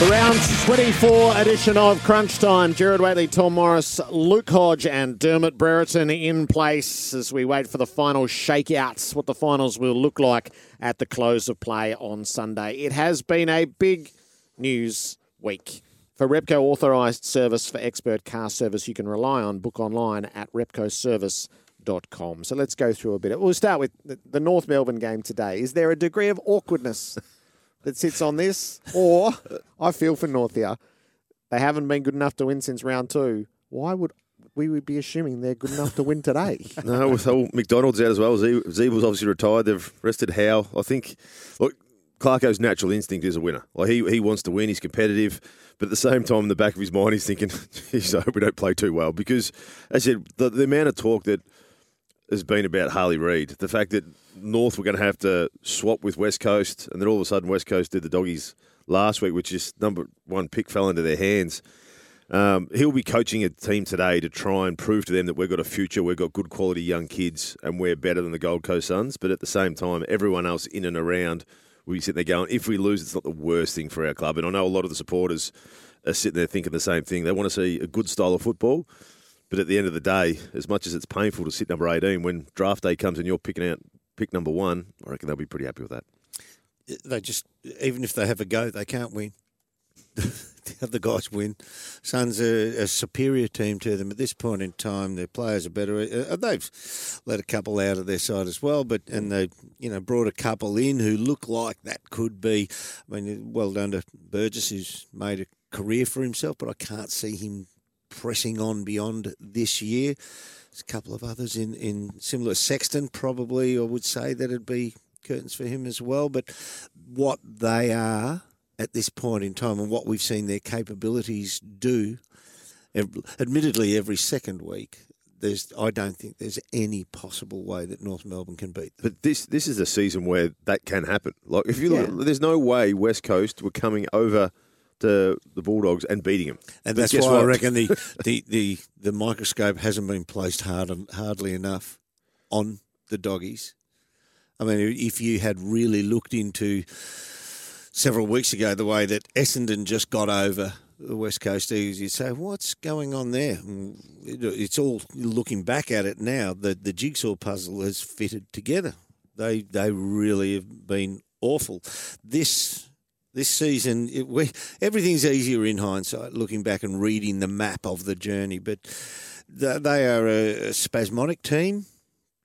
The round 24 edition of Crunch Time. Gerard Whateley, Tom Morris, Luke Hodge, and Dermot Brereton in place as we wait for the final shakeouts, what the finals will look like at the close of play on Sunday. It has been a big news week. For Repco authorised service for expert car service, you can rely on book online at repcoservice.com. So let's go through a bit. We'll start with the North Melbourne game today. Is there a degree of awkwardness that sits on this, or I feel for Northia. They haven't been good enough to win since round two. Why would we would be assuming they're good enough to win today? no, with all McDonald's out as well. Zeeb was obviously retired. They've rested Howe. I think. Look, Clarko's natural instinct is a winner. Like he he wants to win. He's competitive. But at the same time, in the back of his mind, he's thinking, geez, I hope we don't play too well. Because, as I said, the, the amount of talk that has been about Harley Reid. The fact that North were going to have to swap with West Coast, and then all of a sudden West Coast did the doggies last week, which is number one pick fell into their hands. Um, he'll be coaching a team today to try and prove to them that we've got a future, we've got good quality young kids, and we're better than the Gold Coast Suns. But at the same time, everyone else in and around will be sitting there going, if we lose, it's not the worst thing for our club. And I know a lot of the supporters are sitting there thinking the same thing. They want to see a good style of football. But at the end of the day, as much as it's painful to sit number 18, when draft day comes and you're picking out pick number one, I reckon they'll be pretty happy with that. They just, even if they have a go, they can't win. the other guys win. Suns are a superior team to them at this point in time. Their players are better. Uh, they've let a couple out of their side as well, but and they you know brought a couple in who look like that could be. I mean, well done to Burgess who's made a career for himself, but I can't see him pressing on beyond this year. There's a couple of others in, in similar. Sexton, probably, I would say that it'd be curtains for him as well. But what they are at this point in time and what we've seen their capabilities do, admittedly, every second week, there's I don't think there's any possible way that North Melbourne can beat them. But this this is a season where that can happen. Like if you look, there's no way West Coast were coming over to the Bulldogs and beating them. And that's why what? I reckon the, the, the, the microscope hasn't been placed hard hardly enough on the doggies. I mean, if you had really looked into several weeks ago the way that Essendon just got over the West Coast Eagles, you'd say, what's going on there? It's all looking back at it now. The the jigsaw puzzle has fitted together. They they really have been awful. This this season, it, we, everything's easier in hindsight, looking back and reading the map of the journey. But they are a, a spasmodic team,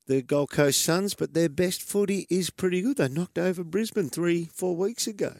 the Gold Coast Suns, but their best footy is pretty good. They knocked over Brisbane three, four weeks ago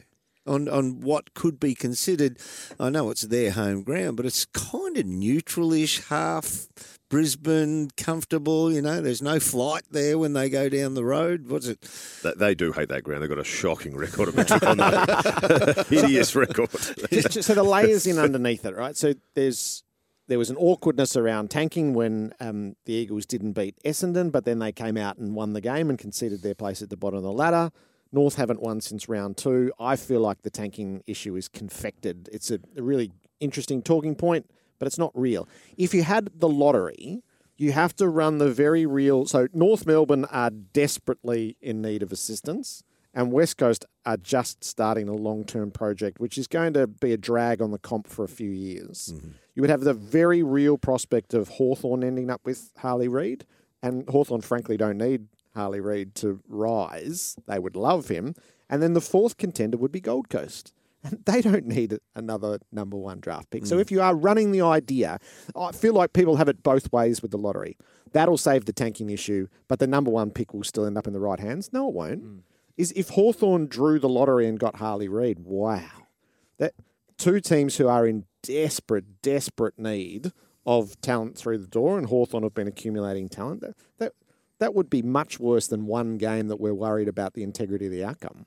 on, on what could be considered, I know it's their home ground, but it's kind of neutral-ish, half Brisbane, comfortable. You know, there's no flight there when they go down the road. What's it? They, they do hate that ground. They've got a shocking record of metric on that. Hideous record. so the layers in underneath it, right? So there's there was an awkwardness around tanking when um, the Eagles didn't beat Essendon, but then they came out and won the game and conceded their place at the bottom of the ladder. North haven't won since round two. I feel like the tanking issue is confected. It's a, a really interesting talking point but it's not real. If you had the lottery, you have to run the very real. So North Melbourne are desperately in need of assistance, and West Coast are just starting a long term project, which is going to be a drag on the comp for a few years. Mm-hmm. You would have the very real prospect of Hawthorn ending up with Harley Reid, and Hawthorn frankly don't need Harley Reid to rise. They would love him. And then the fourth contender would be Gold Coast. And they don't need another number one draft pick. Mm. So if you are running the idea, I feel like people have it both ways with the lottery. That'll save the tanking issue, but the number one pick will still end up in the right hands. No, it won't. Mm. Is if Hawthorn drew the lottery and got Harley Reid, wow. That two teams who are in desperate, desperate need of talent through the door, and Hawthorn have been accumulating talent. That, that that would be much worse than one game that we're worried about the integrity of the outcome.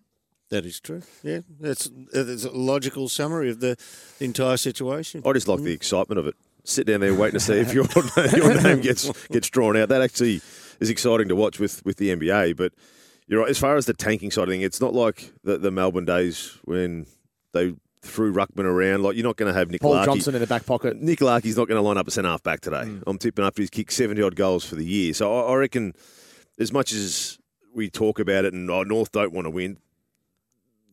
That is true. Yeah, that's, that's a logical summary of the, the entire situation. I just like the mm. excitement of it. Sit down there waiting to see if your your name gets gets drawn out. That actually is exciting to watch with, with the NBA. But you're right. As far as the tanking side of thing, it's not like the, the Melbourne days when they threw Ruckman around. Like you're not going to have Nick Paul Larkey. Johnson in the back pocket. Nick Larkey's not going to line up a centre half back today. Mm. I'm tipping after he's kicked 70 odd goals for the year. So I, I reckon, as much as we talk about it and oh, North don't want to win,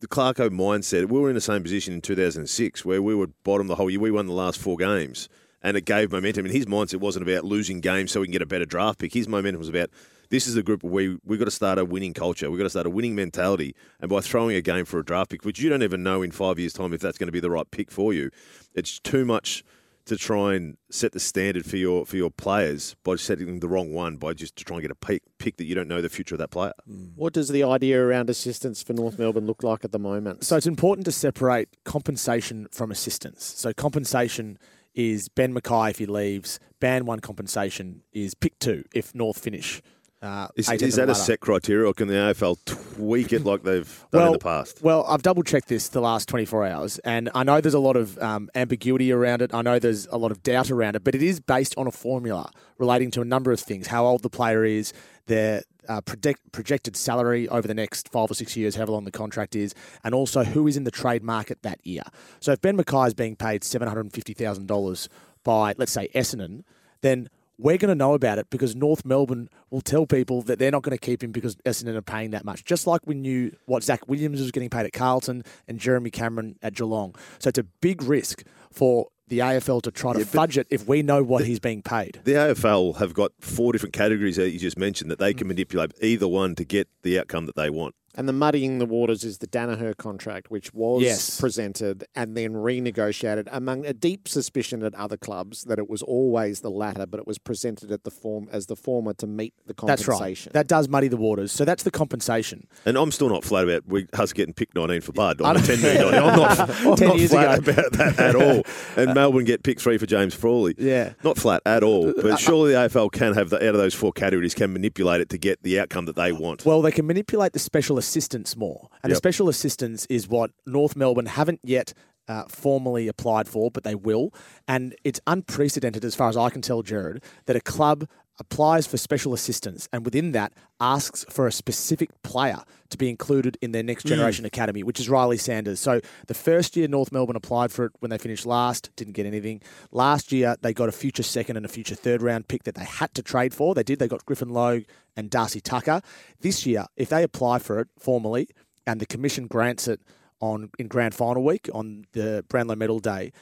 the Clarko mindset, we were in the same position in 2006 where we were bottom the whole year. We won the last four games and it gave momentum. And his mindset wasn't about losing games so we can get a better draft pick. His momentum was about this is a group where we, we've got to start a winning culture. We've got to start a winning mentality. And by throwing a game for a draft pick, which you don't even know in five years' time if that's going to be the right pick for you, it's too much to try and set the standard for your for your players by setting the wrong one by just to try and get a pick, pick that you don't know the future of that player. Hmm. What does the idea around assistance for North Melbourne look like at the moment? So it's important to separate compensation from assistance. So compensation is Ben McKay if he leaves. Band one compensation is pick two if North finish. Uh, Is, is that a set criteria, or can the AFL tweak it like they've done in the past? Well, I've double checked this the last 24 hours, and I know there's a lot of um, ambiguity around it. I know there's a lot of doubt around it, but it is based on a formula relating to a number of things how old the player is, their uh, projected salary over the next five or six years, however long the contract is, and also who is in the trade market that year. So if Ben McKay is being paid $750,000 by, let's say, Essendon, then we're going to know about it because North Melbourne will tell people that they're not going to keep him because Essendon are paying that much. Just like we knew what Zach Williams was getting paid at Carlton and Jeremy Cameron at Geelong. So it's a big risk for the AFL to try to fudge it if we know what he's being paid. The AFL have got four different categories that you just mentioned that they Mm. can manipulate either one to get the outcome that they want. And the muddying the waters is the Daniher contract, which was Yes. presented and then renegotiated among a deep suspicion at other clubs that it was always the latter, but it was presented at the form as the former to meet the compensation. That's right. That does muddy the waters. So that's the compensation. And I'm still not flat about we, us getting picked 19 for Bud on a 10 million. I'm not, I'm 10 not years flat ago. about that at all. And Melbourne get pick three for James Frawley. Yeah. Not flat at all. But uh, uh, surely the AFL can have the, out of those four categories can manipulate it to get the outcome that they want. Well, they can manipulate the special assistance more. And the special assistance is what North Melbourne haven't yet uh, formally applied for, but they will. And it's unprecedented, as far as I can tell, Gerard, that a club applies for special assistance and within that asks for a specific player to be included in their next mm. generation academy, which is Riley Sanders. So the first year North Melbourne applied for it when they finished last, didn't get anything. Last year they got a future second and a future third round pick that they had to trade for. They did. They got Griffin Logue and Darcy Tucker. This year, if they apply for it formally and the commission grants it on in grand final week on the Brownlow Medal Day,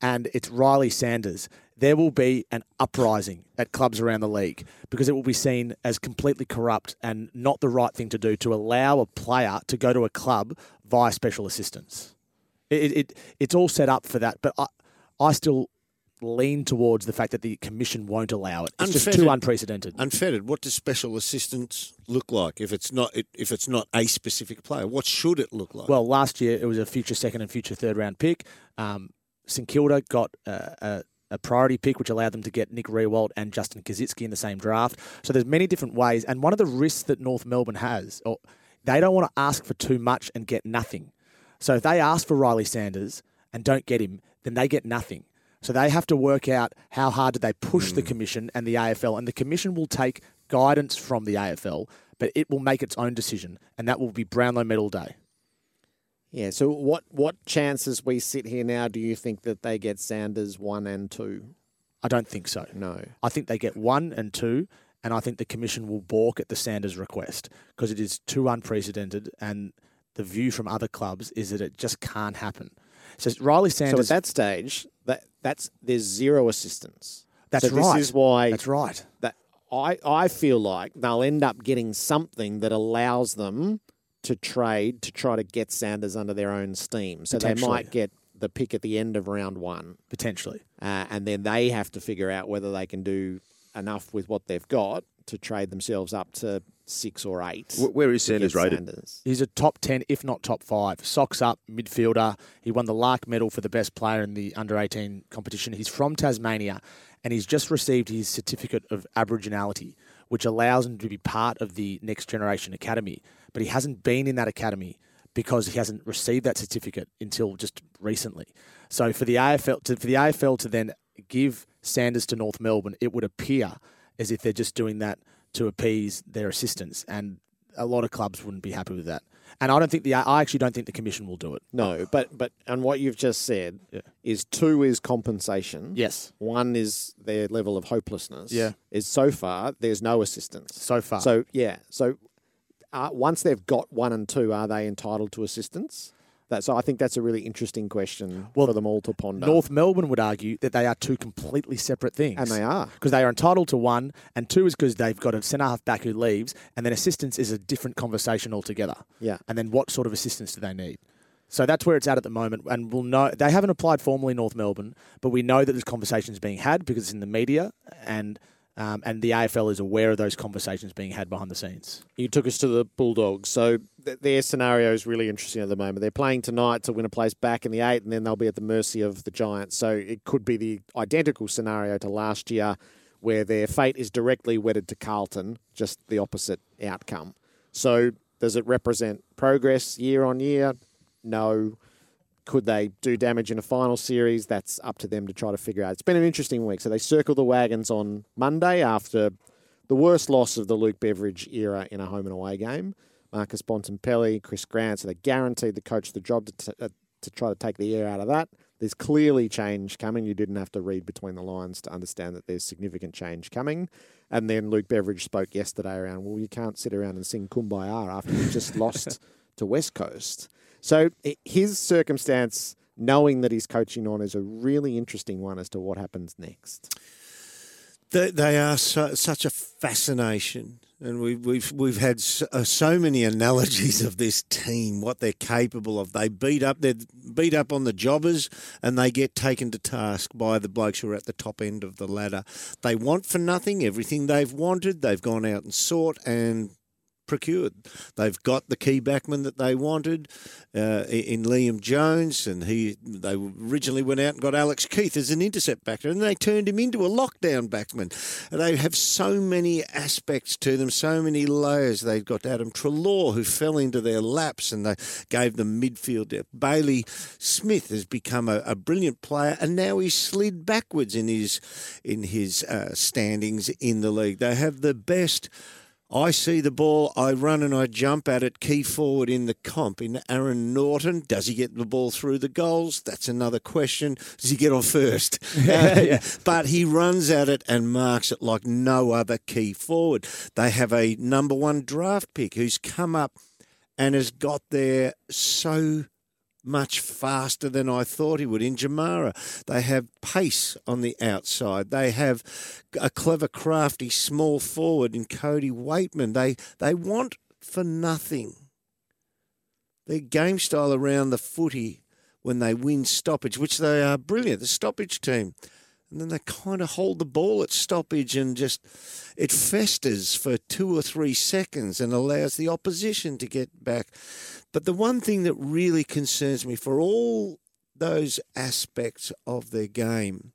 and it's Riley Sanders, there will be an uprising at clubs around the league because it will be seen as completely corrupt and not the right thing to do to allow a player to go to a club via special assistance. It, it it's all set up for that, but I I still lean towards the fact that the commission won't allow it. It's just too unprecedented. Unfettered. What does special assistance look like if it's not if it's not a specific player? What should it look like? Well, last year it was a future second and future third round pick. Um, St Kilda got uh, a, a priority pick, which allowed them to get Nick Riewoldt and Justin Koschitzke in the same draft. So there's many different ways, and one of the risks that North Melbourne has, or they don't want to ask for too much and get nothing. So if they ask for Riley Sanders and don't get him, then they get nothing. So they have to work out how hard do they push the commission and the AFL, and the commission will take guidance from the AFL, but it will make its own decision, and that will be Brownlow Medal Day. Yeah. So what what chances we sit here now? Do you think that they get Sanders one and two? I don't think so. No. I think they get one and two, and I think the commission will balk at the Sanders request because it is too unprecedented, and the view from other clubs is that it just can't happen. So Riley Sanders. So at that stage, that that's there's zero assistance. that's so right. This is why That's right. that I I feel like they'll end up getting something that allows them to trade to try to get Sanders under their own steam. So they might get the pick at the end of round one, Potentially. uh, and then they have to figure out whether they can do enough with what they've got to trade themselves up to six or eight. Where is Sanders rated? Sanders. He's a top 10, if not top five. Socks up, midfielder. He won the Larke medal for the best player in the under 18 competition. He's from Tasmania and he's just received his certificate of Aboriginality, which allows him to be part of the Next Generation Academy. But he hasn't been in that academy because he hasn't received that certificate until just recently. So for the AFL to, for the AFL to then give Sanders to North Melbourne, it would appear as if they're just doing that to appease their assistants, and a lot of clubs wouldn't be happy with that. And I don't think the I actually don't think the commission will do it. No, but but and what you've just said Yeah. is two is compensation. Yes, One is their level of hopelessness. Yeah. Is so far there's no assistance. so far. So yeah. So uh, once they've got one and two, are they entitled to assistance? That so I think that's a really interesting question Well, for them all to ponder. North Melbourne would argue that they are two completely separate things. and they are. because they are entitled to one, and two is because they've got a centre half back who leaves, and then assistance is a different conversation altogether. Yeah. And then what sort of assistance do they need? So that's where it's at at the moment, and we'll know they haven't applied formally North Melbourne, but we know that this conversation is being had because it's in the media, and um, and the AFL is aware of those conversations being had behind the scenes. You took us to the Bulldogs. So th- their scenario is really interesting at the moment. They're playing tonight to win a place back in the eight, and then they'll be at the mercy of the Giants. So it could be the identical scenario to last year, where their fate is directly wedded to Carlton, just the opposite outcome. So does it represent progress year on year? No. Could they do damage in a final series? That's up to them to try to figure out. It's been an interesting week. So they circle the wagons on Monday after the worst loss of the Luke Beveridge era in a home and away game. Marcus Bontempelli, Chris Grant, so they guaranteed the coach the job to, t- uh, to try to take the air out of that. There's clearly change coming. You didn't have to read between the lines to understand that there's significant change coming. And then Luke Beveridge spoke yesterday around, well, you can't sit around and sing Kumbaya after you just lost to West Coast. So his circumstance, knowing that he's coaching on, is a really interesting one as to what happens next. They, they are so, such a fascination, and we, we've we've had so, uh, so many analogies of this team, what they're capable of. They beat up, they beat up on the jobbers, and they get taken to task by the blokes who are at the top end of the ladder. They want for nothing everything they've wanted. They've gone out and sought and procured. They've got the key backman that they wanted uh, in Liam Jones, and he they originally went out and got Alex Keith as an intercept backer, and they turned him into a lockdown backman. They have so many aspects to them, so many layers. They've got Adam Treloar, who fell into their laps, and they gave them midfield depth. Bailey Smith has become a, a brilliant player, and now he's slid backwards in his in his uh, standings in the league. They have the best. I see the ball, I run and I jump at it, key forward in the comp. In Aaron Naughton, does he get the ball through the goals? That's another question. Does he get off first? Uh, But he runs at it and marks it like no other key forward. They have a number one draft pick who's come up and has got there so much faster than I thought he would in Jamarra. They have pace on the outside. They have a clever, crafty small forward in Cody Weightman. They they want for nothing. Their game style around the footy when they win stoppage, which they are brilliant, the stoppage team. And then they kind of hold the ball at stoppage and just it festers for two or three seconds and allows the opposition to get back. But the one thing that really concerns me for all those aspects of their game,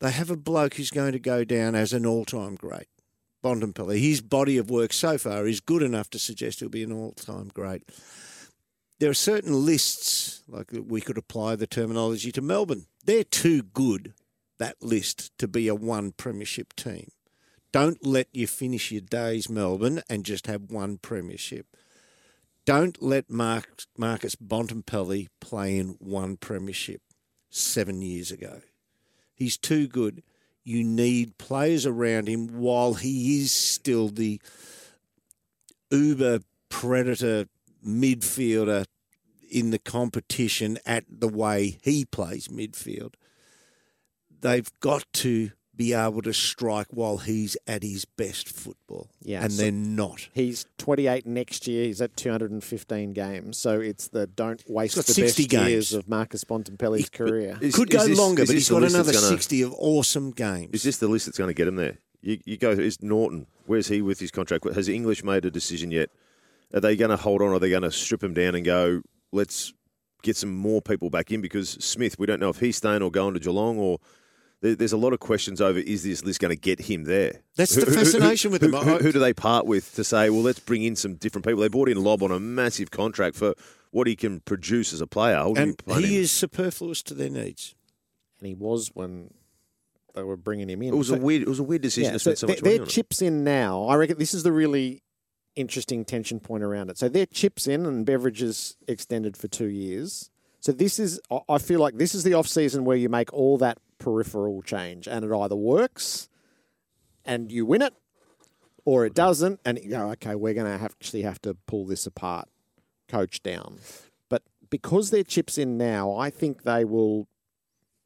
they have a bloke who's going to go down as an all time great. Bontempelli. His body of work so far is good enough to suggest he'll be an all time great. There are certain lists, like we could apply the terminology to Melbourne. They're too good, that list, to be a one premiership team. Don't let you finish your days, Melbourne, and just have one premiership. Don't let Mark, Marcus Bontempelli play in one premiership seven years ago. He's too good. You need players around him while he is still the uber predator midfielder in the competition at the way he plays midfield. They've got to be able to strike while he's at his best football. Yeah, And so- they're not. He's 28 next year. He's at 215 games. So it's the don't waste the 60 best games. years of Marcus Bontempelli's career. Is- Could is go this- longer, but he's got another gonna- 60 of awesome games. Is this the list that's going to get him there? You, you go, is Naughton, where's he with his contract? Has English made a decision yet? Are they going to hold on or are they going to strip him down and go, let's get some more people back in? Because Smith, we don't know if he's staying or going to Geelong or. There- There's a lot of questions over is this list going to get him there? That's the Who- who- who- fascination with who, them. Who, I- who do they part with to say, well, let's bring in some different people? They brought in Lobb on a massive contract for what he can produce as a player. I And he him. is superfluous to their needs. and he was when they were bringing him in. It was a weird. It was a weird decision Yeah, to spend so their- much money their on it. chips in now. I reckon this is the really interesting tension point around it. So their chips in and Beveridge's extended for two years. So this is. I- I feel like this is the off season where you make all that peripheral change, and it either works, and you win it, or it doesn't, and you go, okay, we're going to actually have to pull this apart, coach down. But because they're chips in now, I think they will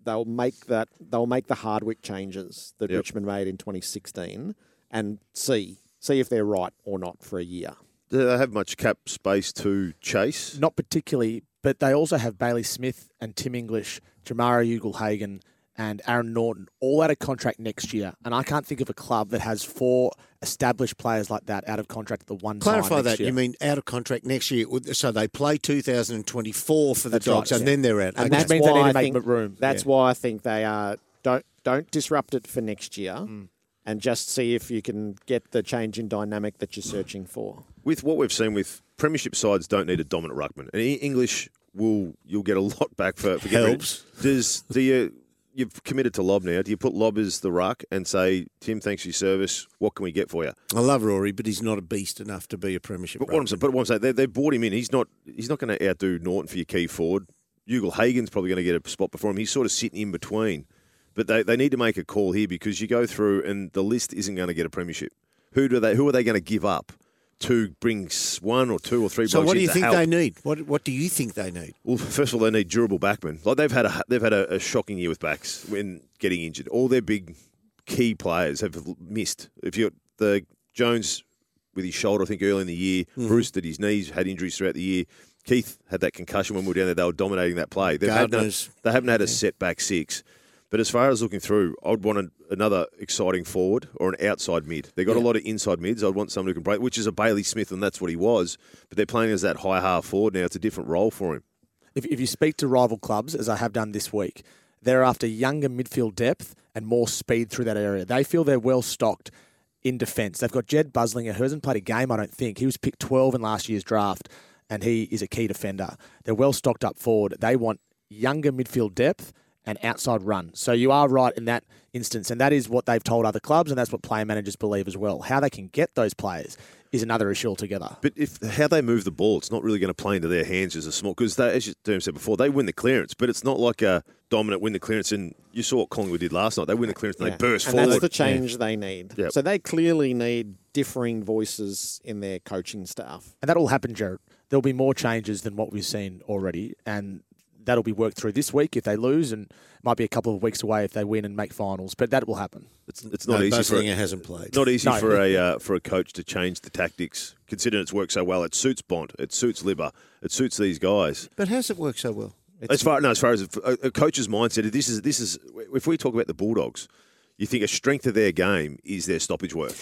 they'll make that they'll make the Hardwick changes that Yep. Richmond made in 2016 and see see if they're right or not for a year. Do they have much cap space to chase? Not particularly, but they also have Bailey Smith and Tim English, Jamarra Ugle-Hagan, and Aaron Naughton all out of contract next year. And I can't think of a club that has four established players like that out of contract at the one Clarify time next that. year. You mean out of contract next year? So they play 2024 for the That's right, Dogs, and yeah. then they're out. And Which that's means they why need to I make think, room, That's yeah. why I think they are don't don't disrupt it for next year Mm. and just see if you can get the change in dynamic that you're searching for. With what we've seen with Premiership sides, don't need a dominant ruckman. And E- English will you'll get a lot back for, for Helps. Does do you you've committed to Lobb now? Do you put Lobb as the ruck and say, Tim, thanks for your service. What can we get for you? I love Rory, but he's not a beast enough to be a premiership. But what I'm saying, but what I'm saying, they, they brought him in. He's not he's not going to outdo Naughton for your key forward. Ugle Hagan's probably going to get a spot before him. He's sort of sitting in between. But they, they need to make a call here because you go through and the list isn't going to get a premiership. Who do they? Who are they going to give up to bring one or two or three? So what do you think help? they need? What What do you think they need? Well, first of all, they need durable backmen. Like they've had a they've had a, a shocking year with backs when getting injured. All their big key players have missed. If you the Jones with his shoulder, I think early in the year, Mm-hmm. Bruce did his knees, had injuries throughout the year. Keith had that concussion when we were down there. They were dominating that play. They've had no, they haven't had a setback six. But as far as looking through, I'd want an, another exciting forward or an outside mid. They've got a lot of inside mids. I'd want someone who can break, which is a Bailey Smith, and that's what he was. But they're playing as that high half forward now. It's a different role for him. if, if you speak to rival clubs, as I have done this week, they're after younger midfield depth and more speed through that area. They feel they're well stocked in defence. They've got Jedd Busslinger, who hasn't played a game, I don't think. He was picked 12 in last year's draft, and he is a key defender. They're well stocked up forward. They want younger midfield depth and outside run. So you are right in that instance, and that is what they've told other clubs, and that's what player managers believe as well. How they can get those players is another issue altogether. But if how they move the ball, it's not really going to play into their hands as a small because as you Derm said before, they win the clearance, but it's not like a dominant win the clearance. And you saw what Collingwood did last night; they win the clearance and Yeah. they burst and forward. that's the change they need. Yep. So they clearly need differing voices in their coaching staff. And that'll happen, Gerard. There'll be more changes than what we've seen already, and that'll be worked through this week if they lose, and might be a couple of weeks away if they win and make finals. But that will happen. it's, it's not no, easy for Busslinger hasn't played. not easy No. for a uh, for a coach to change the tactics. Considering it's worked so well, it suits Bond, it suits Libba, it suits these guys. But how's it work so well? as far no, as far as a, a coach's mindset, this is this is if we talk about the Bulldogs, you think a strength of their game is their stoppage work.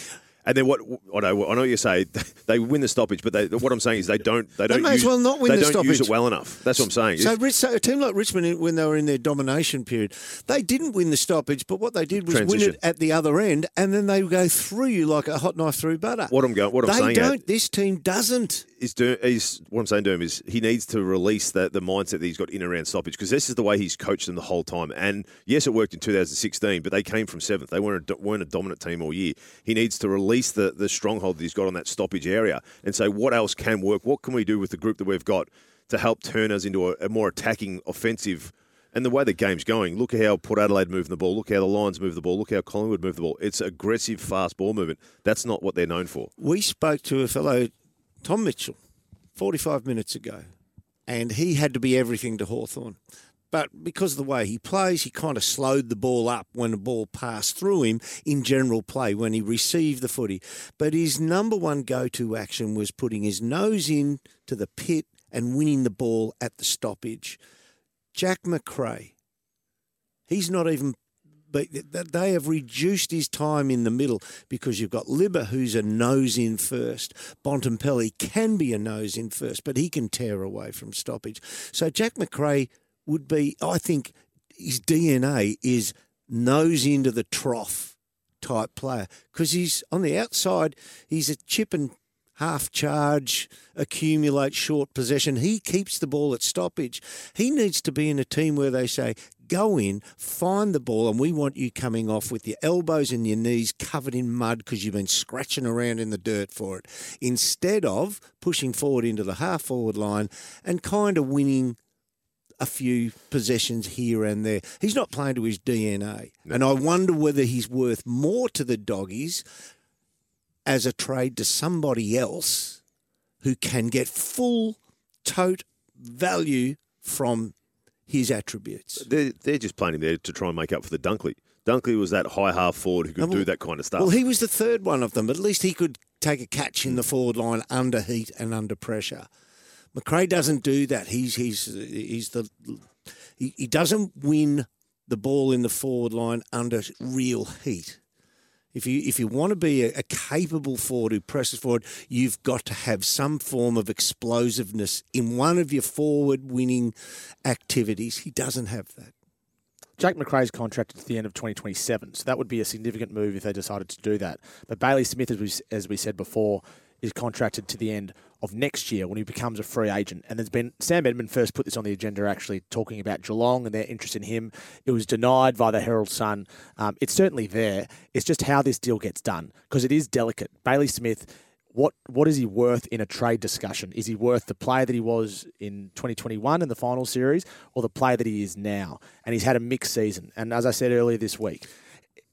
And then what I know, I know you say they win the stoppage, but they, what I'm saying is they don't they don't may as use, well not win they the don't use stoppage. it well enough. That's what I'm saying. So, so a team like Richmond, when they were in their domination period, they didn't win the stoppage, but what they did was win it at the other end, and then they go through you like a hot knife through butter. What I'm going- what I'm they saying, don't. This team doesn't. is, do, is what I'm saying to him is he needs to release the, the mindset that he's got in around stoppage because this is the way he's coached them the whole time. And yes, it worked in 2016, but they came from seventh. They weren't a, weren't a dominant team all year. He needs to release the, the stronghold that he's got on that stoppage area and say what else can work. What can we do with the group that we've got to help turn us into a, a more attacking, offensive. And the way the game's going, look at how Port Adelaide move the ball. Look how the Lions move the ball. Look how Collingwood move the ball. It's aggressive, fast ball movement. That's not what they're known for. We spoke to a fellow, Tom Mitchell, 45 minutes ago, and he had to be everything to Hawthorn. But because of the way he plays, he kind of slowed the ball up when the ball passed through him in general play when he received the footy. But his number one go to action was putting his nose in to the pit and winning the ball at the stoppage. Jack Macrae, he's not even but they have reduced his time in the middle because you've got Libba, who's a nose in first. Bontempelli can be a nose in first, but he can tear away from stoppage. So Jack Macrae would be, I think, his DNA is nose into the trough type player because he's on the outside. He's a chip and half charge, accumulate short possession. He keeps the ball at stoppage. He needs to be in a team where they say, go in, find the ball, and we want you coming off with your elbows and your knees covered in mud because you've been scratching around in the dirt for it, instead of pushing forward into the half forward line and kind of winning a few possessions here and there. He's not playing to his DNA. And I wonder whether he's worth more to the doggies as a trade to somebody else who can get full tote value from his attributes. They're, they're just playing him there to try and make up for the Dunkley. Dunkley was that high half forward who could well- do that kind of stuff. Well, he was the third one of them. At least he could take a catch in the forward line under heat and under pressure. Macrae doesn't do that. He's he's he's the he, he doesn't win the ball in the forward line under real heat. If you if you want to be a, a capable forward who presses forward, you've got to have some form of explosiveness in one of your forward winning activities. He doesn't have that. Jake Macrae's contracted to the end of 2027, so that would be a significant move if they decided to do that. But Bailey Smith, as we, as we said before, is contracted to the end of next year when he becomes a free agent. And there's been Sam Edmund first put this on the agenda, actually talking about Geelong and their interest in him. It was denied by the Herald Sun. Um, it's certainly there. It's just how this deal gets done because it is delicate. Bailey Smith. What what is he worth in a trade discussion? Is he worth the player that he was in 2021 in the final series, or the player that he is now? And he's had a mixed season. And as I said earlier this week,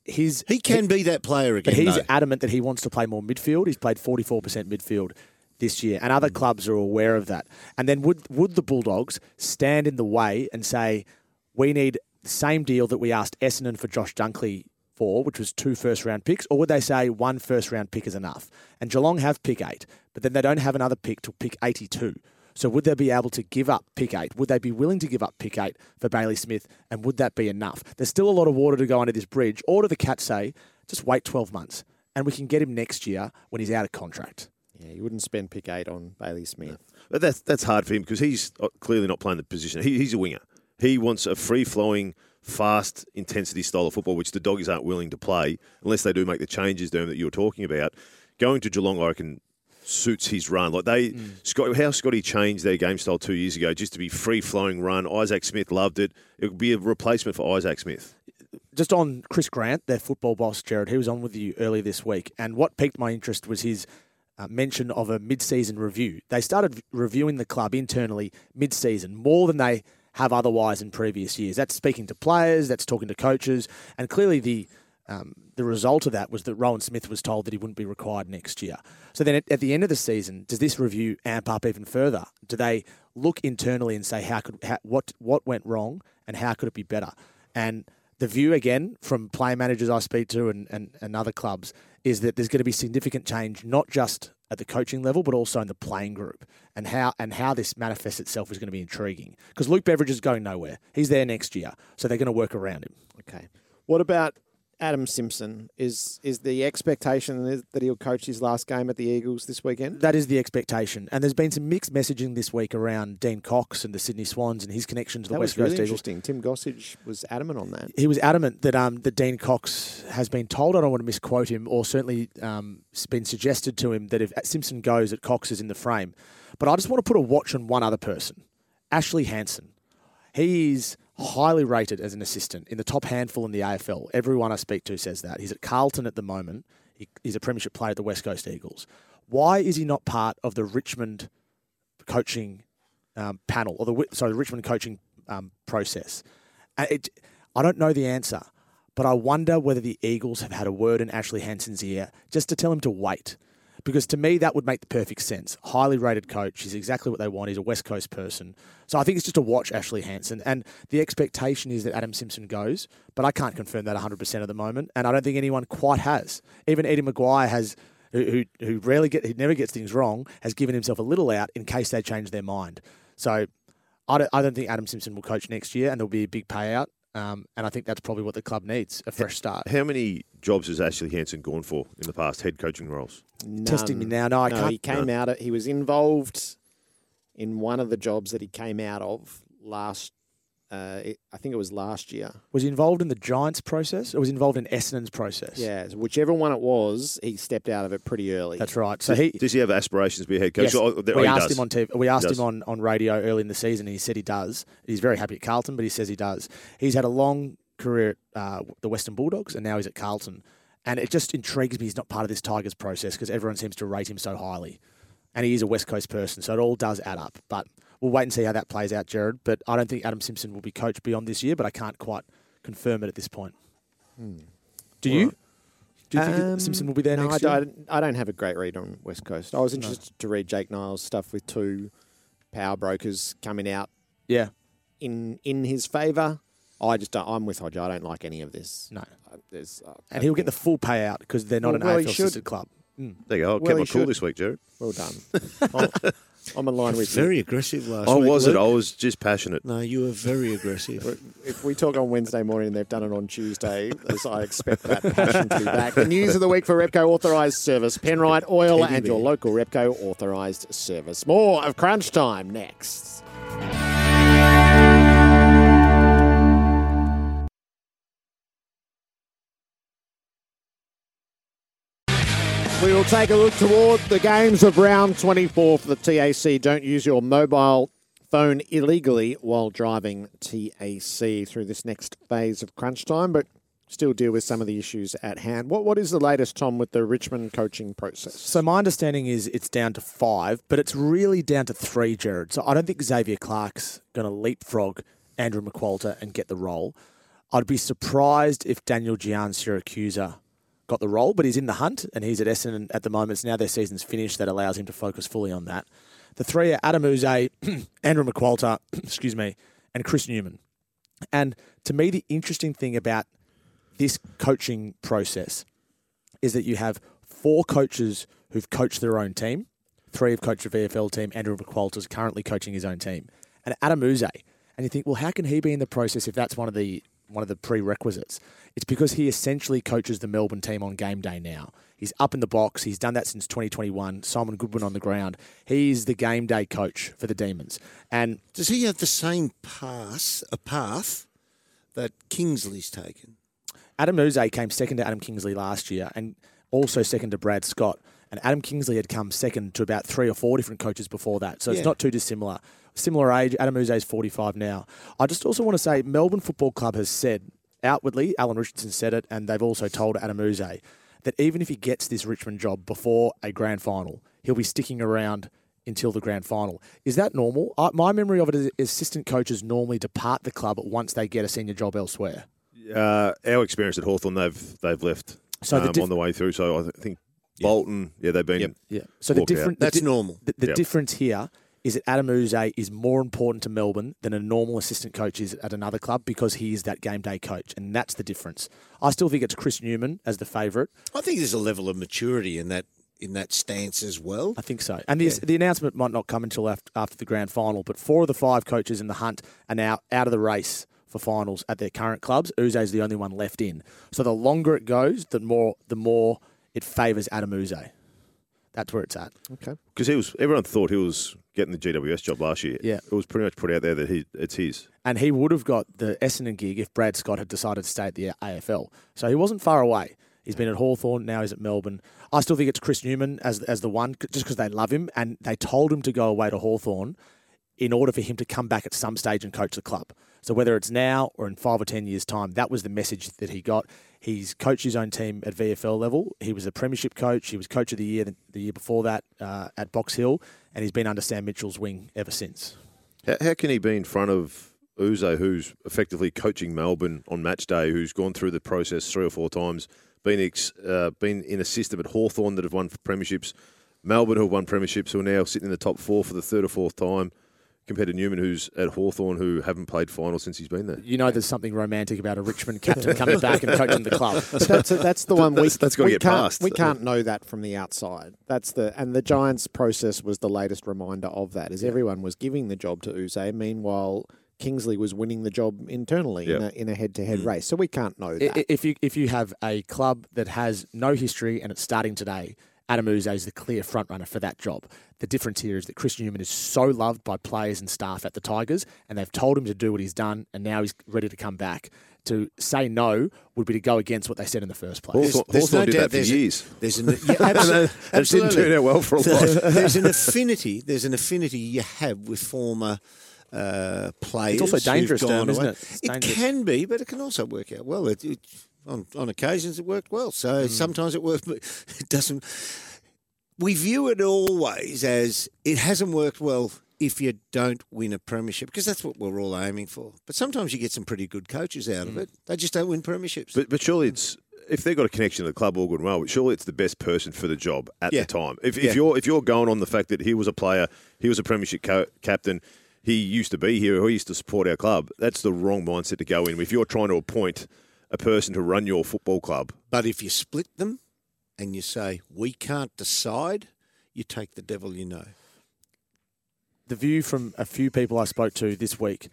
his He can be that player again. but he's though. adamant that he wants to play more midfield. He's played 44% midfield this year, and other clubs are aware of that. And then would would the Bulldogs stand in the way and say, we need the same deal that we asked Essendon for Josh Dunkley for, which was two first round picks, or would they say one first round pick is enough? And Geelong have pick eight, but then they don't have another pick till pick 82. So would they be able to give up pick eight? Would they be willing to give up pick eight for Bailey Smith? And would that be enough? There's still a lot of water to go under this bridge. Or do the Cats say, just wait 12 months and we can get him next year when he's out of contract? Yeah, you wouldn't spend pick eight on Bailey Smith. But that's that's hard for him because he's uh, clearly not playing the position. He, he's a winger. He wants a free flowing, fast, intensity style of football, which the doggies aren't willing to play unless they do make the changes down that you were talking about. Going to Geelong, I reckon, suits his run. Like they, Scott, how Scotty changed their game style two years ago just to be free flowing run. Isaac Smith loved it. It would be a replacement for Isaac Smith. just on Chris Grant, their football boss, Gerard, he was on with you earlier this week, and what piqued my interest was his uh, mention of a mid-season review. They started reviewing the club internally mid-season more than they have otherwise in previous years. That's speaking to players, that's talking to coaches, and clearly the um, the result of that was that Rohan Smith was told that he wouldn't be required next year. So then, at, at the end of the season, does this review amp up even further? Do they look internally and say how could how, what what went wrong and how could it be better? And the view again from player managers I speak to and, and, and other clubs is that there's going to be significant change, not just at the coaching level, but also in the playing group. And how and how this manifests itself is going to be intriguing. Because Luke Beveridge is going nowhere. He's there next year. So they're going to work around him. Okay. What about Adam Simpson? Is is the expectation that he'll coach his last game at the Eagles this weekend? That is the expectation. And there's been some mixed messaging this week around Dean Cox and the Sydney Swans and his connection to the That West was really Coast Eagles. interesting. Tim Gossage was adamant on that. he was adamant that um, that Dean Cox has been told. I don't want to misquote him, or certainly um, it's been suggested to him that if Simpson goes, that Cox is in the frame. But I just want to put a watch on one other person, Ashley Hansen. He is highly rated as an assistant in the top handful in the AFL. Everyone I speak to says that. He's at Carlton at the moment. He, he's a premiership player at the West Coast Eagles. Why is he not part of the Richmond coaching um, panel or the sorry the Richmond coaching um, process? It, I don't know the answer, but I wonder whether the Eagles have had a word in Ashley Hansen's ear just to tell him to wait. Because to me, that would make the perfect sense. Highly rated coach. He's exactly what they want. He's a West Coast person. So I think it's just to watch Ashley Hansen. And the expectation is that Adam Simpson goes, but I can't confirm that 100% at the moment. And I don't think anyone quite has. Even Eddie McGuire has, who, who, who rarely get, he never gets things wrong, has given himself a little out in case they change their mind. So I don't, I don't think Adam Simpson will coach next year and there'll be a big payout. Um, and I think that's probably what the club needs a fresh start. How many jobs has Ashley Hansen gone for in the past, head coaching roles? Testing me now. No, I no, can't. he came out. Of, he was involved in one of the jobs that he came out of last Uh, it, I think it was last year. Was he involved in the Giants process or was he involved in Essendon's process? Yeah, whichever one it was, he stepped out of it pretty early. That's right. So he Does he have aspirations to be a head coach? Yes. Oh, oh, we he asked him on TV. We asked him on, on radio early in the season, and he said he does. He's very happy at Carlton, but he says he does. He's had a long career at uh, the Western Bulldogs, and now he's at Carlton. And it just intrigues me he's not part of this Tigers process because everyone seems to rate him so highly. And he is a West Coast person, so it all does add up. But we'll wait and see how that plays out, Gerard. But I don't think Adam Simpson will be coached beyond this year, but I can't quite confirm it at this point. Do you? Do you think Um, Simpson will be there no, next I year? don't, I don't have a great read on West Coast. I was interested to read Jake Niall's stuff with two power brokers coming out Yeah. in in his favour. I just don't, I'm with Hodge. I don't like any of this. No. Uh, There's, uh, And he'll get the full payout because they're not Well, an well, AFL assisted club. Mm. There you go. I Well, kept my cool should. this week, Gerard. well done. I'm, I'm aligned with you. Very aggressive last Oh, week. was it? I was just passionate. No, you were very aggressive. If we talk on Wednesday morning and they've done it on Tuesday, as I expect that passion to be back. The news of the week for Repco Authorised Service, Penrite Oil Teddy and your local Repco Authorised Service. More of Crunch Time next. We will take a look toward the games of round 24 for the TAC. Don't use your mobile phone illegally while driving TAC through this next phase of crunch time, but still deal with some of the issues at hand. What What is the latest, Tom, with the Richmond coaching process? So my understanding is it's down to five, but it's really down to three, Gerard. So I don't think Xavier Clarke's going to leapfrog Andrew McQualter and get the role. I'd be surprised if Daniel Giansiracusa got the role, but he's in the hunt and he's at Essendon at the moment. It's now their season's finished. That allows him to focus fully on that. The three are Adam Yze, Andrew McQualter, excuse me, and Chris Newman. And to me, the interesting thing about this coaching process is that you have four coaches who've coached their own team. Three have coached a VFL team. Andrew McQualter is currently coaching his own team, and Adam Yze. And you think, well, how can he be in the process if that's one of the one of the prerequisites? It's because he essentially coaches the Melbourne team on game day now. He's up in the box. He's done that since 2021. Simon Goodwin on the ground. He's the game day coach for the Demons. And Does he have the same pass, a path that Kingsley's taken? Adam Yze came second to Adam Kingsley last year and also second to Brad Scott. And Adam Kingsley had come second to about three or four different coaches before that. So Yeah. it's not too dissimilar. Similar age. Adam Yze is 45 now. I just also want to say Melbourne Football Club has said outwardly, Alan Richardson said it, and they've also told Adam Yze that even if he gets this Richmond job before a grand final, he'll be sticking around until the grand final. Is that normal? I, my memory of it is assistant coaches normally depart the club once they get a senior job elsewhere. Uh, our experience at Hawthorn, they've they've left So the um, diff- on the way through. So I think Bolton, yeah, they've been. Yep. Yeah. So the walk out. the That's di- normal. The, the Yep. difference here is that Adam Yze is more important to Melbourne than a normal assistant coach is at another club because he is that game day coach, and that's the difference. I still think it's Chris Newman as the favourite. I think there's a level of maturity in that in that stance as well. I think so. And the, the announcement might not come until after, after the grand final, but four of the five coaches in the hunt are now out of the race for finals at their current clubs. Yze is the only one left in. So the longer it goes, the more the more it favours Adam Yze. That's where it's at. Okay. Because he was, everyone thought he was getting the GWS job last year. Yeah. it was pretty much put out there that he it's his. and he would have got the Essendon gig if Brad Scott had decided to stay at the AFL. So he wasn't far away. He's been at Hawthorn, now he's at Melbourne. I still think it's Chris Newman as as the one, just because they love him and they told him to go away to Hawthorn in order for him to come back at some stage and coach the club. So whether it's now or in five or ten years' time, that was the message that he got. He's coached his own team at VFL level. He was a premiership coach. He was coach of the year the, year before that uh, at Box Hill, and he's been under Sam Mitchell's wing ever since. How, how can he be in front of Uzo, who's effectively coaching Melbourne on match day, who's gone through the process three or four times, been ex, uh, been in a system at Hawthorn that have won premierships, Melbourne who have won premierships, who are now sitting in the top four for the third or fourth time, compared to Newman, who's at Hawthorn, who haven't played final since he's been there. You know, there's something romantic about a Richmond captain coming back and coaching the club. But that's that's the one we That's- that's gotta we get can't, past. We can't know that from the outside. That's the and the Giants process was the latest reminder of that. that. Is everyone was giving the job to Yze, meanwhile Kingsley was winning the job internally in a in a head to head race. So we can't know that. If you if you have a club that has no history and it's starting today, Adam Yze is the clear front runner for that job. The difference here is that Chris Newman is so loved by players and staff at the Tigers, and they've told him to do what he's done, and now he's ready to come back. To say no would be to go against what they said in the first place. Hawthorn, There's Hawthorn no did doubt that for there's a- years. There's an, yeah, And absolutely, it didn't turn out well for a lot. there's an affinity. There's an affinity you have with former uh, players. It's also dangerous, gone Derm, isn't it? It's It dangerous. can be, but it can also work out well. It, it, on, on occasions, it worked well. So Hmm. sometimes it works, but it doesn't. We view it always as it hasn't worked well if you don't win a premiership because that's what we're all aiming for. But sometimes you get some pretty good coaches out Hmm. of it. They just don't win premierships. But but surely it's if they've got a connection to the club all good and well, surely it's the best person for the job at Yeah. the time. If, Yeah. if you're if you're going on the fact that he was a player, he was a premiership co- captain, he used to be here, he used to support our club, that's the wrong mindset to go in. If you're trying to appoint a person to run your football club, But if you split them and you say, we can't decide, you take the devil you know. the view from a few people I spoke to this week,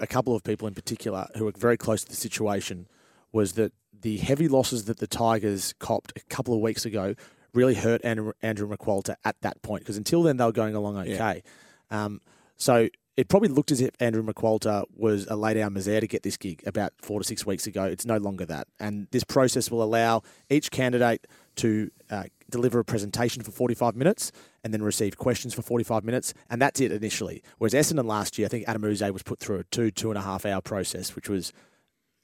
a couple of people in particular who were very close to the situation, was that the heavy losses that the Tigers copped a couple of weeks ago really hurt Andrew, Andrew McQualter at that point because until then they were going along okay. Um, so it probably looked as if Andrew McQualter was a lay down misère to get this gig about four to six weeks ago. It's no longer that. And this process will allow each candidate to uh, deliver a presentation for 45 minutes and then receive questions for 45 minutes. And that's it initially. Whereas Essendon last year, I think Adam Yze was put through a two, two and a half hour process, which was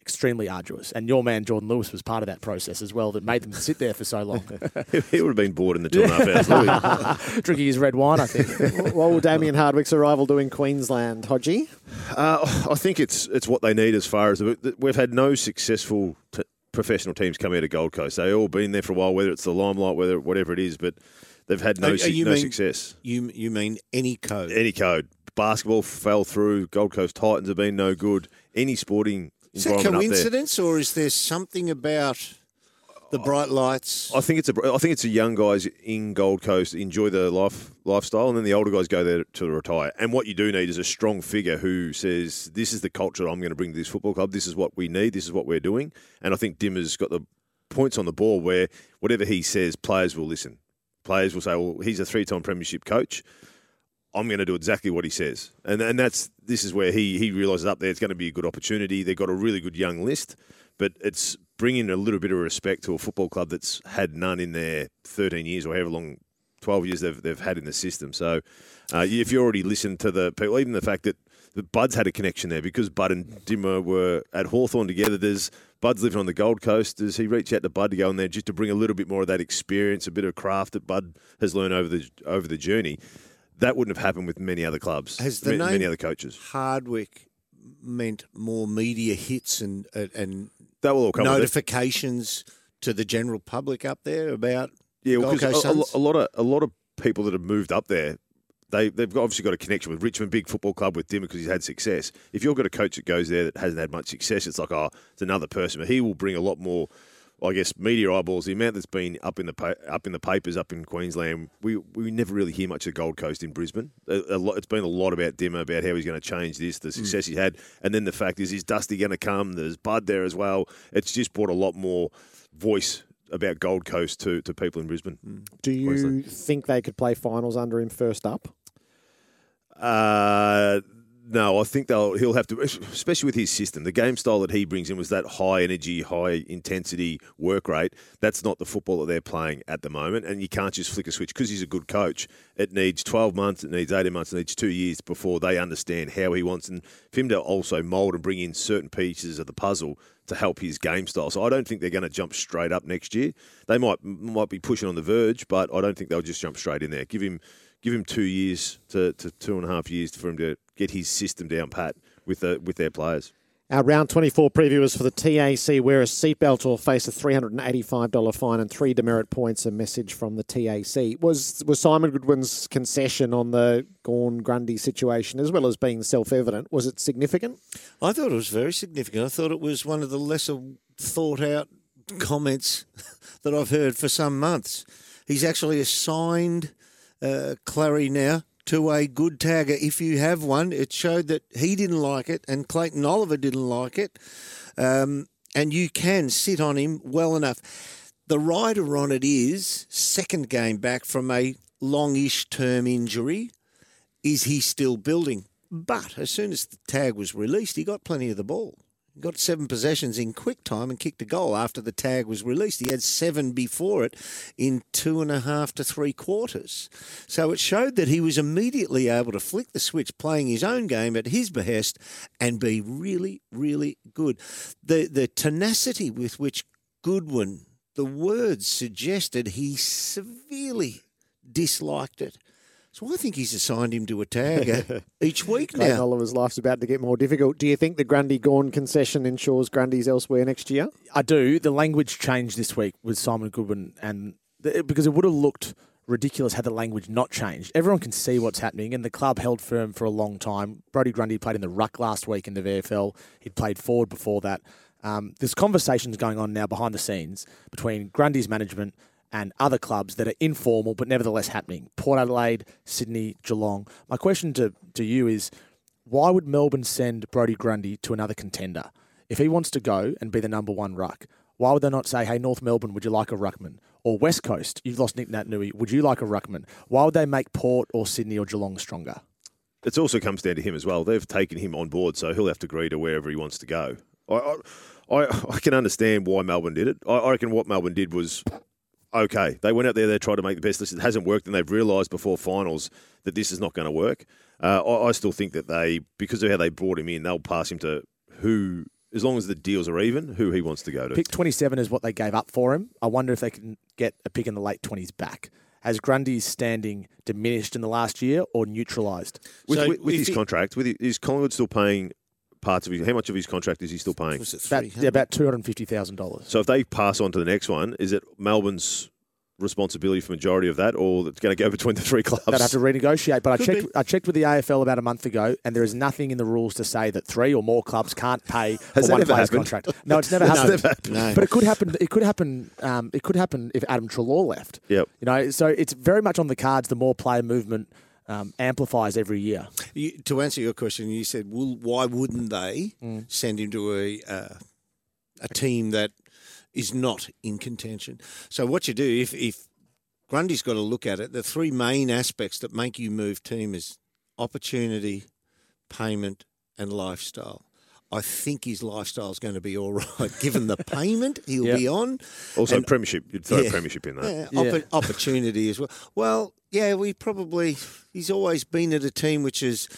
extremely arduous. And your man, Jordan Lewis, was part of that process as well that made them sit there for so long, he would have been bored in the two and a half hours. Drinking his red wine, I think. what will Damien Hardwick's arrival do in Queensland, Hodgie? Uh, I think it's it's what they need as far as we've had no successful t- professional teams come out of Gold Coast. They've all been there for a while, whether it's the limelight, whether whatever it is, but they've had no Are- are su- you no mean- success. You you mean any code? Any code, basketball fell through. Gold Coast Titans have been no good. Any sporting Is that environment up there. coincidence, or is there something about the bright lights? I think it's a. I think it's a young guys in Gold Coast enjoy the life lifestyle, and then the older guys go there to retire. And what you do need is a strong figure who says, "This is the culture I'm going to bring to this football club. This is what we need. This is what we're doing." And I think Dimma's got the points on the ball where whatever he says, players will listen. Players will say, "Well, he's a three-time premiership coach. I'm going to do exactly what he says." And and that's this is where he he realizes up there it's going to be a good opportunity. They've got a really good young list, but it's bringing a little bit of respect to a football club that's had none in their 13 years or however long 12 years they've, they've had in the system. So uh, if you already listened to the people, even the fact that the Buds had a connection there because Bud and Dimma were at Hawthorn together. There's Bud's living on the Gold Coast. Does he reach out to Bud to go in there just to bring a little bit more of that experience, a bit of craft that Bud has learned over the over the journey? That wouldn't have happened with many other clubs, Has the ma- name- many other coaches. Hardwick meant more media hits and and- That will all come notifications to the general public up there about Yeah, because Coast a, a, lo- Suns? a lot of a lot of people that have moved up there, they they've obviously got a connection with Richmond, big football club with Dimma because he's had success. If you've got a coach that goes there that hasn't had much success, it's like oh, it's another person, but he will bring a lot more. I guess media eyeballs. The amount that's been up in the pa- up in the papers up in Queensland, we we never really hear much of Gold Coast in Brisbane. A, a lot, it's been a lot about Dimma about how he's going to change this, the success he had, and then the fact is, is Dusty going to come? There's Bud there as well. It's just brought a lot more voice about Gold Coast to, to people in Brisbane. Do you Queensland. think they could play finals under him first up? Uh, no, I think they'll he'll have to, especially with his system. The game style that he brings in was that high energy, high intensity work rate. That's not the football that they're playing at the moment, and you can't just flick a switch because he's a good coach. It needs twelve months, it needs eighteen months, it needs two years before they understand how he wants, and for him to also mould and bring in certain pieces of the puzzle to help his game style. So I don't think they're going to jump straight up next year. They might might be pushing on the verge, but I don't think they'll just jump straight in there. Give him give him two years to, to two and a half years for him to get his system down pat with the, with their players. Our round 24 preview is for the TAC. Wear a seatbelt or face a $385 fine and three demerit points. A message from the TAC. Was was Simon Goodwin's concession on the Gawn Grundy situation, as well as being self evident, was it significant? I thought it was very significant. I thought it was one of the lesser thought out comments that I've heard for some months. He's actually assigned uh, Clarry now to a good tagger if you have one. It showed that he didn't like it and Clayton Oliver didn't like it. Um, and you can sit on him well enough. The rider on it is second game back from a longish term injury. Is he still building? But as soon as the tag was released, he got plenty of the ball. Got seven possessions in quick time and kicked a goal after the tag was released. He had seven before it in two and a half to three quarters. So it showed that he was immediately able to flick the switch, playing his own game at his behest, and be really, really good. The the tenacity with which Goodwin, the words suggested he severely disliked it. So I think he's assigned him to a tag each week Clayton now. Oliver's life's about to get more difficult. Do you think the Grundy Gawn concession ensures Grundy's elsewhere next year? I do. The language changed this week with Simon Goodwin, and the, because it would have looked ridiculous had the language not changed. Everyone can see what's happening, and the club held firm for a long time. Brodie Grundy played in the ruck last week in the VFL. He'd played forward before that. Um, there's conversations going on now behind the scenes between Grundy's management and other clubs that are informal but nevertheless happening. Port Adelaide, Sydney, Geelong. My question to, to you is why would Melbourne send Brodie Grundy to another contender? If he wants to go and be the number one ruck, why would they not say, hey, North Melbourne, would you like a ruckman? Or West Coast, you've lost Nick Naitanui, would you like a ruckman? Why would they make Port or Sydney or Geelong stronger? It also comes down to him as well. They've taken him on board, so he'll have to agree to wherever he wants to go. I, I, I, can understand why Melbourne did it. I, I reckon what Melbourne did was okay. They went out there, they tried to make the best list. It hasn't worked, and they've realised before finals that this is not going to work. Uh, I, I still think that they, because of how they brought him in, they'll pass him to who, as long as the deals are even, who he wants to go to. Pick 27 is what they gave up for him. I wonder if they can get a pick in the late 20s back. Has Grundy's standing diminished in the last year or neutralised? With, So with, with his he- contract, with his, is Collingwood still paying parts of his? How much of his contract is he still paying? About, yeah, about $250,000. So if they pass on to the next one, is it Melbourne's responsibility for majority of that, or it's going to go between the three clubs? They'd have to renegotiate. But I checked. be. I checked with the AFL about a month ago, and there is nothing in the rules to say that three or more clubs can't pay for Has that one player's happened? contract. No, it's never happened. never happened. No. But it could happen. It could happen. Um, it could happen if Adam Treloar left. Yep. You know, so it's very much on the cards. The more player movement um, amplifies every year. You, to answer your question, you said, "Well, why wouldn't they Mm. send him to a uh, a team that is not in contention?" So what you do if if Grundy's got to look at it, the three main aspects that make you move team is opportunity, payment, and lifestyle. I think his lifestyle is going to be all right, given the payment he'll Yep. be on. Also, And- premiership. You'd throw Yeah. premiership in that. Yeah, Yeah. oppo- opportunity as well. Well, yeah, we probably he's always been at a team which is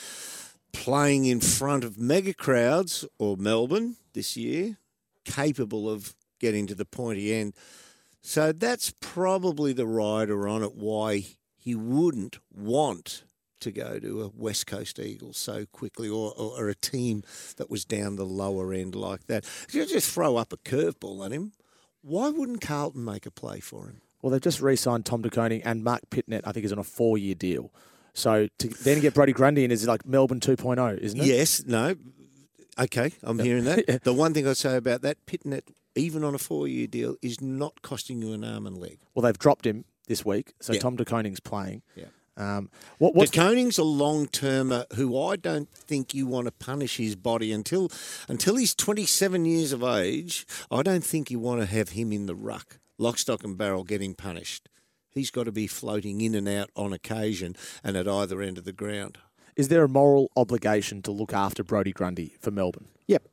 playing in front of mega crowds or Melbourne this year, capable of getting to the pointy end. So that's probably the rider on it why he wouldn't want to go to a West Coast Eagles so quickly or, or, or a team that was down the lower end like that. You just throw up a curveball at him, why wouldn't Carlton make a play for him? Well, they've just re-signed Tom De Koning and Mark Pittonet. I think is on a four-year deal. So to then get Brodie Grundy in is like Melbourne 2.0, isn't it? Yes, no. Okay, I'm hearing that. The one thing I'd say about that, Pittonet, even on a four year deal, is not costing you an arm and leg. Well, they've dropped him this week, so Yeah. Tom De Koning's playing. Yeah. Um, what, what's Koning's a long termer who I don't think you want to punish his body until until he's 27 years of age. I don't think you want to have him in the ruck, lock, stock, and barrel, getting punished. He's got to be floating in and out on occasion and at either end of the ground. is there a moral obligation to look after Brodie Grundy for Melbourne? Yep.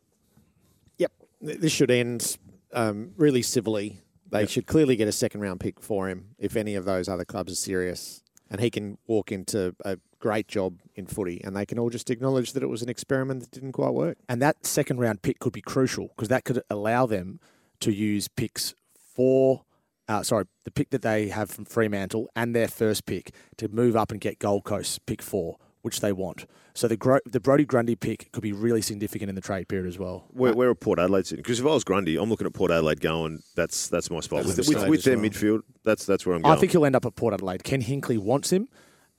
Yep. This should end um, really civilly. They should clearly get a second round pick for him if any of those other clubs are serious. And he can walk into a great job in footy and they can all just acknowledge that it was an experiment that didn't quite work. And that second round pick could be crucial because that could allow them to use picks for, uh, sorry, the pick that they have from Fremantle and their first pick to move up and get Gold Coast pick four, which they want. So the Gro- the Brodie Grundy pick could be really significant in the trade period as well. Where, where are Port Adelaide sitting? Because if I was Grundy, I'm looking at Port Adelaide going. That's that's my spot That's with, the with, with their well. midfield. That's that's where I'm going. I think he'll end up at Port Adelaide. Ken Hinkley wants him,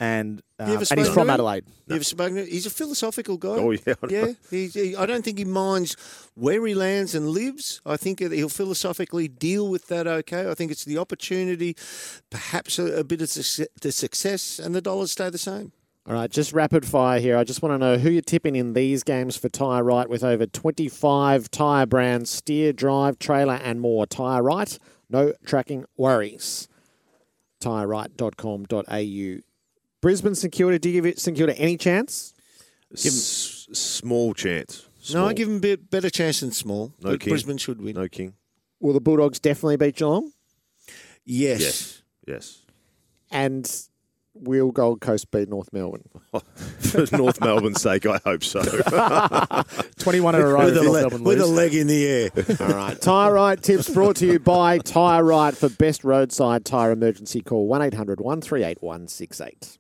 and um, and he's from him? Adelaide. You ever spoken to He's a philosophical guy. Oh, yeah, I yeah. He, I don't think he minds where he lands and lives. I think he'll philosophically deal with that. Okay. I think it's the opportunity, perhaps a, a bit of success, the success, and the dollars stay the same. All right, just rapid fire here. I just want to know who you're tipping in these games for Tyre Right with over 25 tyre brands, steer, drive, trailer, and more. Tyre Right, No tracking worries. TyreRight.com.au. Brisbane St Kilda, do you give it St Kilda any chance? S- small chance. No, I give them a bit better chance than small. No but king. Brisbane should win. no king. Will the Bulldogs definitely beat Geelong? Yes. Yes, yes. And will Gold Coast beat North Melbourne? For North Melbourne's sake, I hope so. 21 in a row. With, a North le- Melbourne with a leg in the air. All right. Tyre Right tips brought to you by Tyre Right for best roadside tyre emergency call 1 800 138 168.